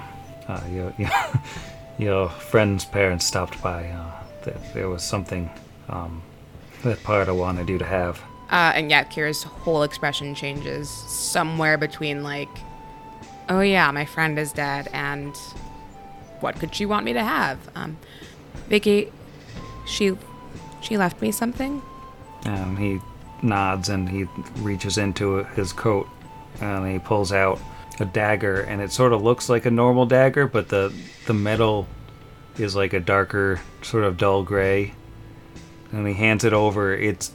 uh, your, your, your friend's parents stopped by. Uh, there, there was something um, that Parda wanted you to have. Uh, and yeah, Kira's whole expression changes somewhere between like Oh yeah, my friend is dead, and what could she want me to have? Um, Vicky, she she left me something. And he nods and he reaches into his coat and he pulls out a dagger and it sort of looks like a normal dagger, but the the metal is like a darker sort of dull gray. And he hands it over. It's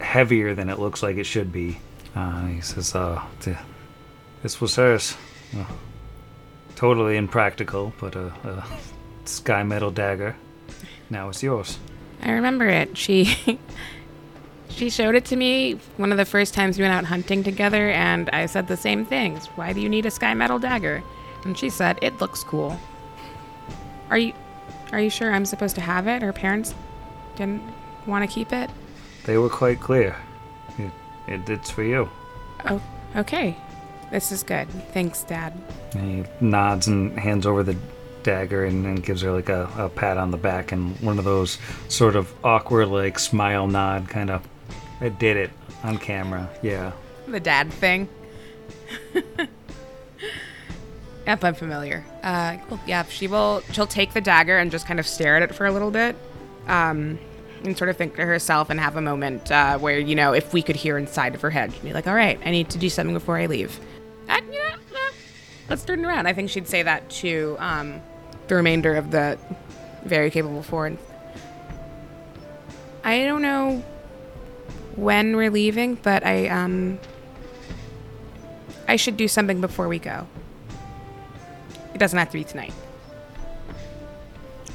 heavier than it looks like it should be. Uh, he says, uh, th- "This was hers. Uh, totally impractical, but a, a sky metal dagger. Now it's yours." I remember it. She she showed it to me one of the first times we went out hunting together, and I said the same things. Why do you need a sky metal dagger? And she said it looks cool. Are you are you sure I'm supposed to have it? Her parents didn't want to keep it. They were quite clear. It, it, it's for you. Oh, okay. This is good. Thanks, Dad. And he nods and hands over the dagger and, and gives her like a, a pat on the back and one of those sort of awkward like smile nod kind of. I did it on camera. Yeah. The dad thing. yep, I'm familiar. Uh, cool. Yeah, she will. She'll take the dagger and just kind of stare at it for a little bit, um, and sort of think to herself and have a moment uh, where you know, if we could hear inside of her head, she'd be like, "All right, I need to do something before I leave." Uh, you know, uh, let's turn around. I think she'd say that to um, the remainder of the very capable four. I don't know when we're leaving, but I um I should do something before we go. It doesn't have to be tonight.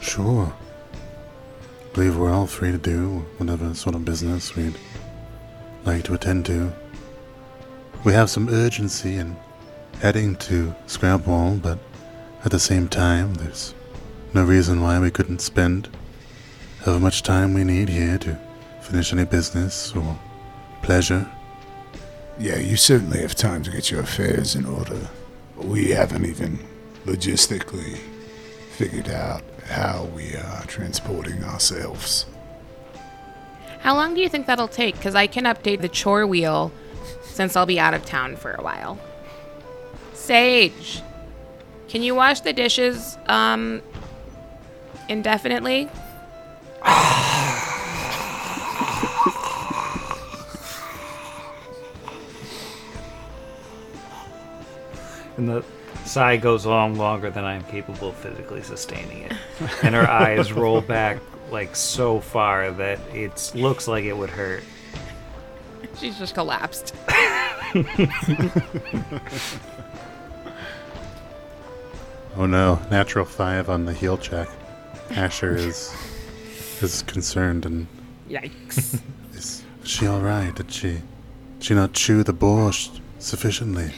Sure. I believe we're all free to do whatever sort of business we'd like to attend to. We have some urgency in heading to Scrapwall, but at the same time, there's no reason why we couldn't spend however much time we need here to finish any business or pleasure. Yeah, you certainly have time to get your affairs in order. We haven't even logistically figured out how we are transporting ourselves. How long do you think that'll take? Because I can update the chore wheel since I'll be out of town for a while. Sage, can you wash the dishes um indefinitely? And the sigh goes on longer than I am capable of physically sustaining it. And her eyes roll back like so far that it looks like it would hurt. She's just collapsed. Oh no, natural five on the heal check. Asher is is concerned and Yikes. is she all right? Did she did she not chew the borscht sufficiently?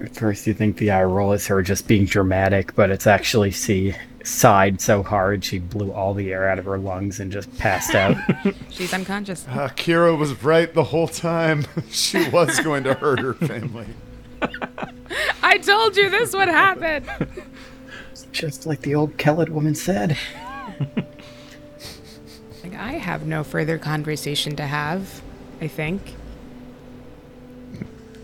At first, you think the eye roll is her just being dramatic, but it's actually she sighed so hard she blew all the air out of her lungs and just passed out. She's unconscious. Uh, Kira was right the whole time. she was going to hurt her family. I told you this would happen. just like the old Kellid woman said. Like, I have no further conversation to have, I think.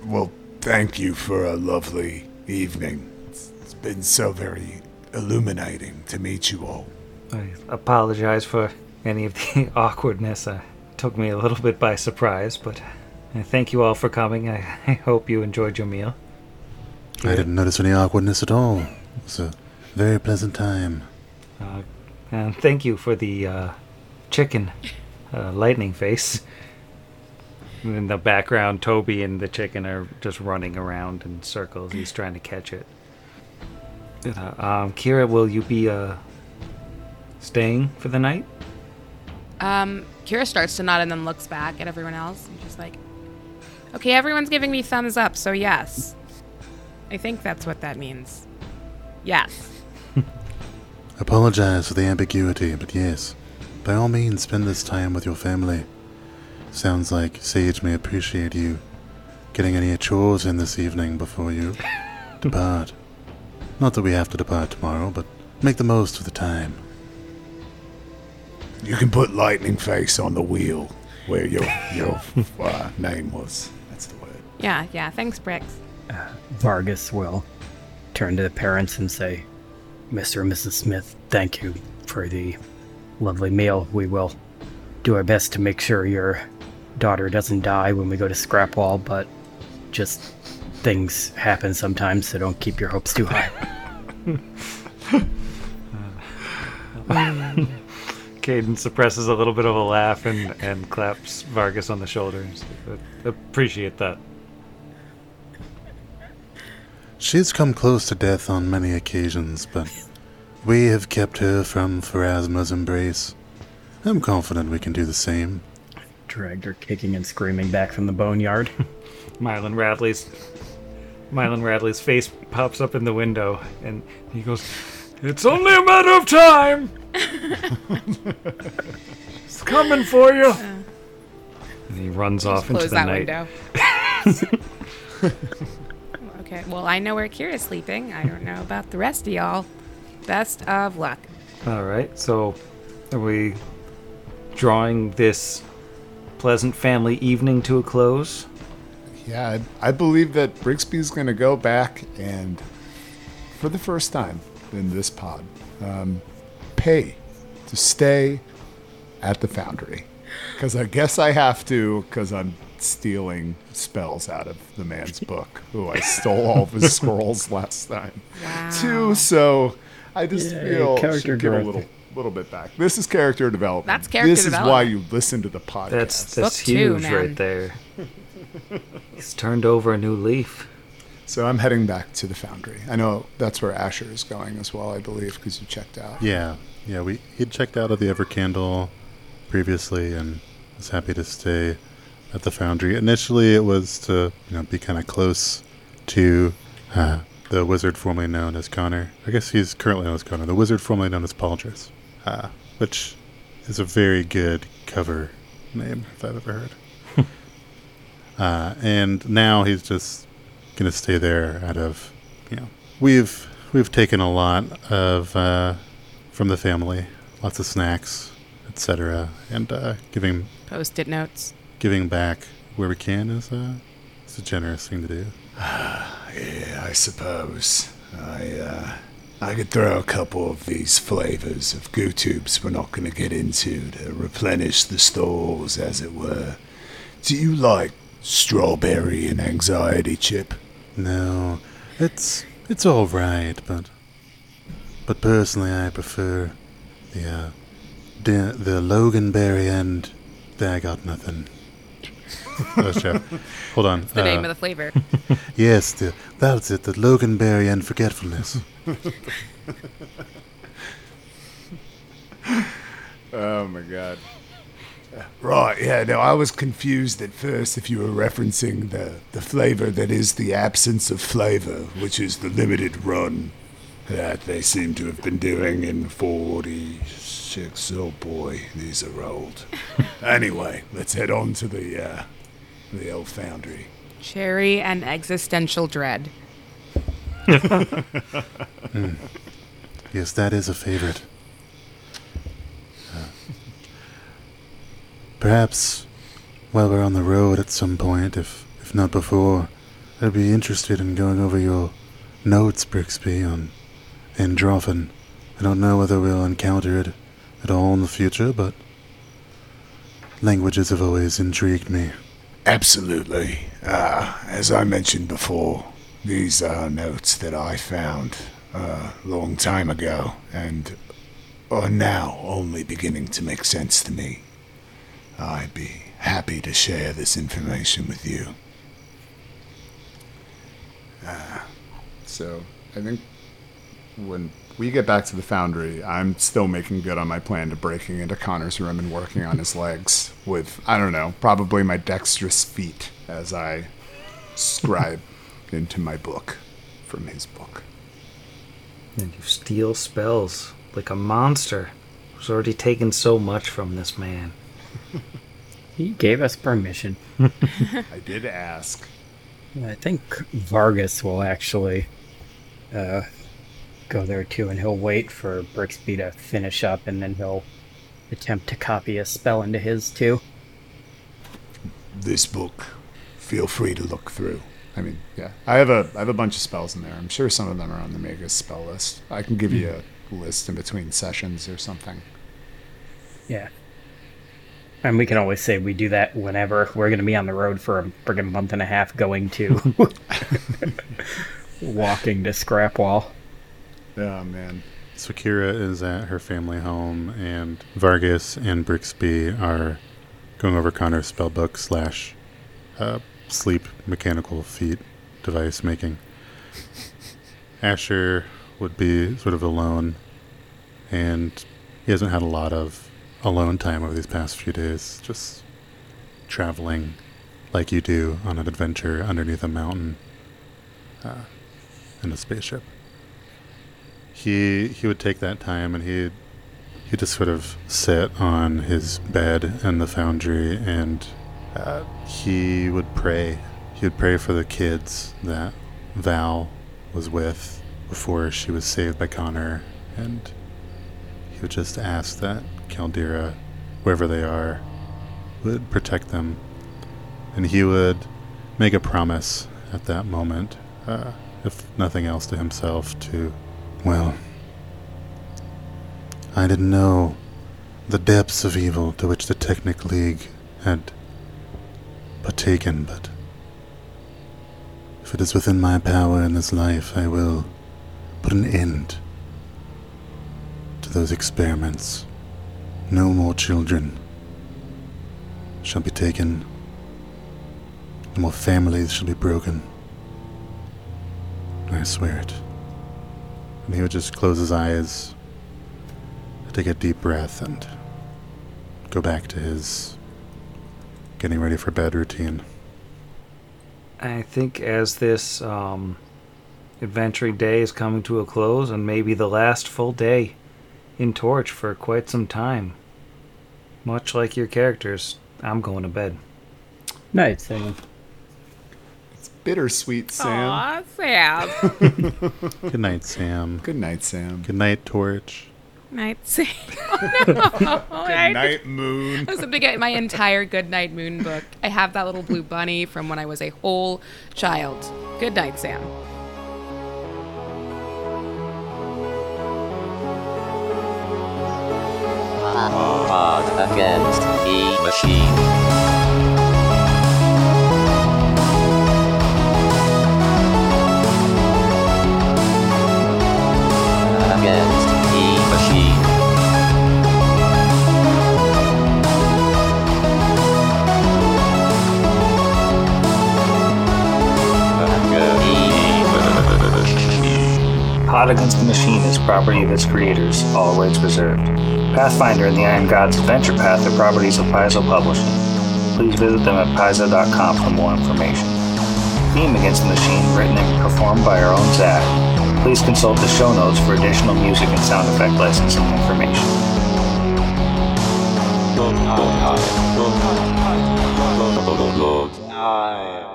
Well, thank you for a lovely evening. It's, it's been so very illuminating to meet you all. I apologize for any of the awkwardness. Uh, took me a little bit by surprise, but I thank you all for coming. I, I hope you enjoyed your meal. I didn't notice any awkwardness at all. It was a very pleasant time. Uh, and thank you for the uh, chicken uh, lightning face. In the background, Toby and the chicken are just running around in circles. He's trying to catch it. Uh, um, Kira, will you be uh, staying for the night? Um, Kira starts to nod and then looks back at everyone else and she's like, okay, everyone's giving me thumbs up, so yes. I think that's what that means. Yes. Apologize for the ambiguity, but yes, by all means, spend this time with your family. Sounds like Sage may appreciate you getting any chores in this evening before you depart. Not that we have to depart tomorrow, but make the most of the time. You can put lightning face on the wheel where your your uh, name was. That's the word. Yeah, yeah. Thanks, Brix. Vargas will turn to the parents and say, Mr. and Mrs. Smith, thank you for the lovely meal. We will do our best to make sure your daughter doesn't die when we go to Scrapwall, but just things happen sometimes, so don't keep your hopes too high. Caden suppresses a little bit of a laugh and, and claps Vargas on the shoulders. Appreciate that. She's come close to death on many occasions, but we have kept her from Pharasma's embrace. I'm confident we can do the same. Dragged her kicking and screaming back from the boneyard. Mylan Radley's Mylan Radley's face pops up in the window and he goes, It's only a matter of time. it's coming for you. Uh. And he runs off into the that night. window. okay. Well, I know where Kira's sleeping. I don't know about the rest of y'all. Best of luck. All right. So, are we drawing this pleasant family evening to a close? Yeah, I, I believe that Brixby's going to go back and, for the first time in this pod, um, pay to stay at the foundry. Because I guess I have to, because I'm stealing spells out of the man's book, who I stole all of his scrolls last time. Wow. Too, so I just Yeah, feel character should give a growth. little little bit back. This is character development. That's character development. This is why you listen to the podcast. That's that's Book two, huge man. right there. He's turned over a new leaf. So I'm heading back to the foundry. I know that's where Asher is going as well, I believe, because you checked out. Yeah, yeah. We he'd checked out of the Evercandle previously and was happy to stay at the foundry. Initially, it was to you know be kind of close to uh, the wizard formerly known as Khonnir. I guess he's currently known as Khonnir. The wizard formerly known as Pauldrus, uh, which is a very good cover name if I've ever heard. uh, and now he's just gonna stay there out of you know we've we've taken a lot of uh, from the family, lots of snacks, etc., and uh, giving Post-it notes. giving back where we can is uh, is a generous thing to do. Yeah, I suppose. I, uh, I could throw a couple of these flavors of goo tubes we're not going to get into to replenish the stores, as it were. Do you like strawberry and anxiety chip? No, it's it's all right, but but personally, I prefer the uh, the, the Loganberry and the I got nothing. Oh, shit. Hold on. The name uh, of the flavor. Yes, the, that's it. The Loganberry and forgetfulness. Oh my god. Right, yeah, no, I was confused at first if you were referencing the, the flavor that is the absence of flavor, which is the limited run that they seem to have been doing in 46. Oh boy, these are old. anyway, let's head on to the, uh, the old foundry. Cherry and existential dread. Yes, that is a favorite. Uh, perhaps while we're on the road at some point, if if not before, I'd be interested in going over your notes, Brixby, on Androffan. I don't know whether we'll encounter it at all in the future, but languages have always intrigued me. Absolutely. Uh, as I mentioned before, these are notes that I found a long time ago and are now only beginning to make sense to me. I'd be happy to share this information with you. So I think when we get back to the foundry, I'm still making good on my plan to breaking into Khonnir's room and working on his legs with, I don't know, probably my dexterous feet as I scribe into my book from his book. And you steal spells like a monster who's already taken so much from this man. He gave us permission. I did ask. I think Vargas will actually uh, go there too, and he'll wait for Brixby to finish up, and then he'll attempt to copy a spell into his too. This book feel free to look through. I mean, yeah, I have a I have a bunch of spells in there. I'm sure some of them are on the mega spell list. I can give you a list in between sessions or something. Yeah. And we can always say we do that whenever we're going to be on the road for a friggin' month and a half going to walking to Scrapwall. Yeah, man. So Kira is at her family home, and Vargas and Brixby are going over Khonnir's spellbook slash uh, sleep mechanical feat device making. Asher would be sort of alone, and he hasn't had a lot of alone time over these past few days, just traveling like you do on an adventure underneath a mountain uh, in a spaceship he he would take that time and he'd he'd just sort of sit on his bed in the foundry and uh, he would pray. He would pray for the kids that Val was with before she was saved by Khonnir, and he would just ask that Caldera, wherever they are, would protect them, and he would make a promise at that moment, uh, if nothing else to himself, to well, I didn't know the depths of evil to which the Technic League had partaken, but if it is within my power in this life, I will put an end to those experiments. No more children shall be taken. No more families shall be broken. I swear it. And he would just close his eyes, take a deep breath, and go back to his getting ready for bed routine. I think as this um, adventuring day is coming to a close, and maybe the last full day in Torch for quite some time, much like your characters, I'm going to bed. Night, Sam. It's bittersweet, Sam. Aw, Sam. Good night, Sam. Good night, Sam. Good night, Torch. night, Sam. Oh, no. Good night, Moon. I was able to get my entire Good Night Moon book. I have that little blue bunny from when I was a whole child. Good night, Sam. Pod against the machine. Pod Against the Machine is property of its creators, all rights reserved. Pathfinder and the Iron Gods Adventure Path are properties of Paizo Publishing. Please visit them at paizo.com for more information. Theme Against the Machine written and performed by our own Zach. Please consult the show notes for additional music and sound effect licensing information.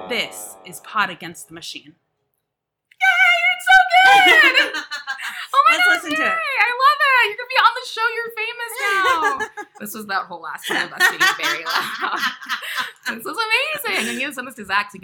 This is Pod Against the Machine. Yay! It's so good! Oh my Let's God, listen to it. I love it. You're gonna be on the show. You're famous now. this was that whole last time of us being very loud. this was amazing. And you sent this to Zach to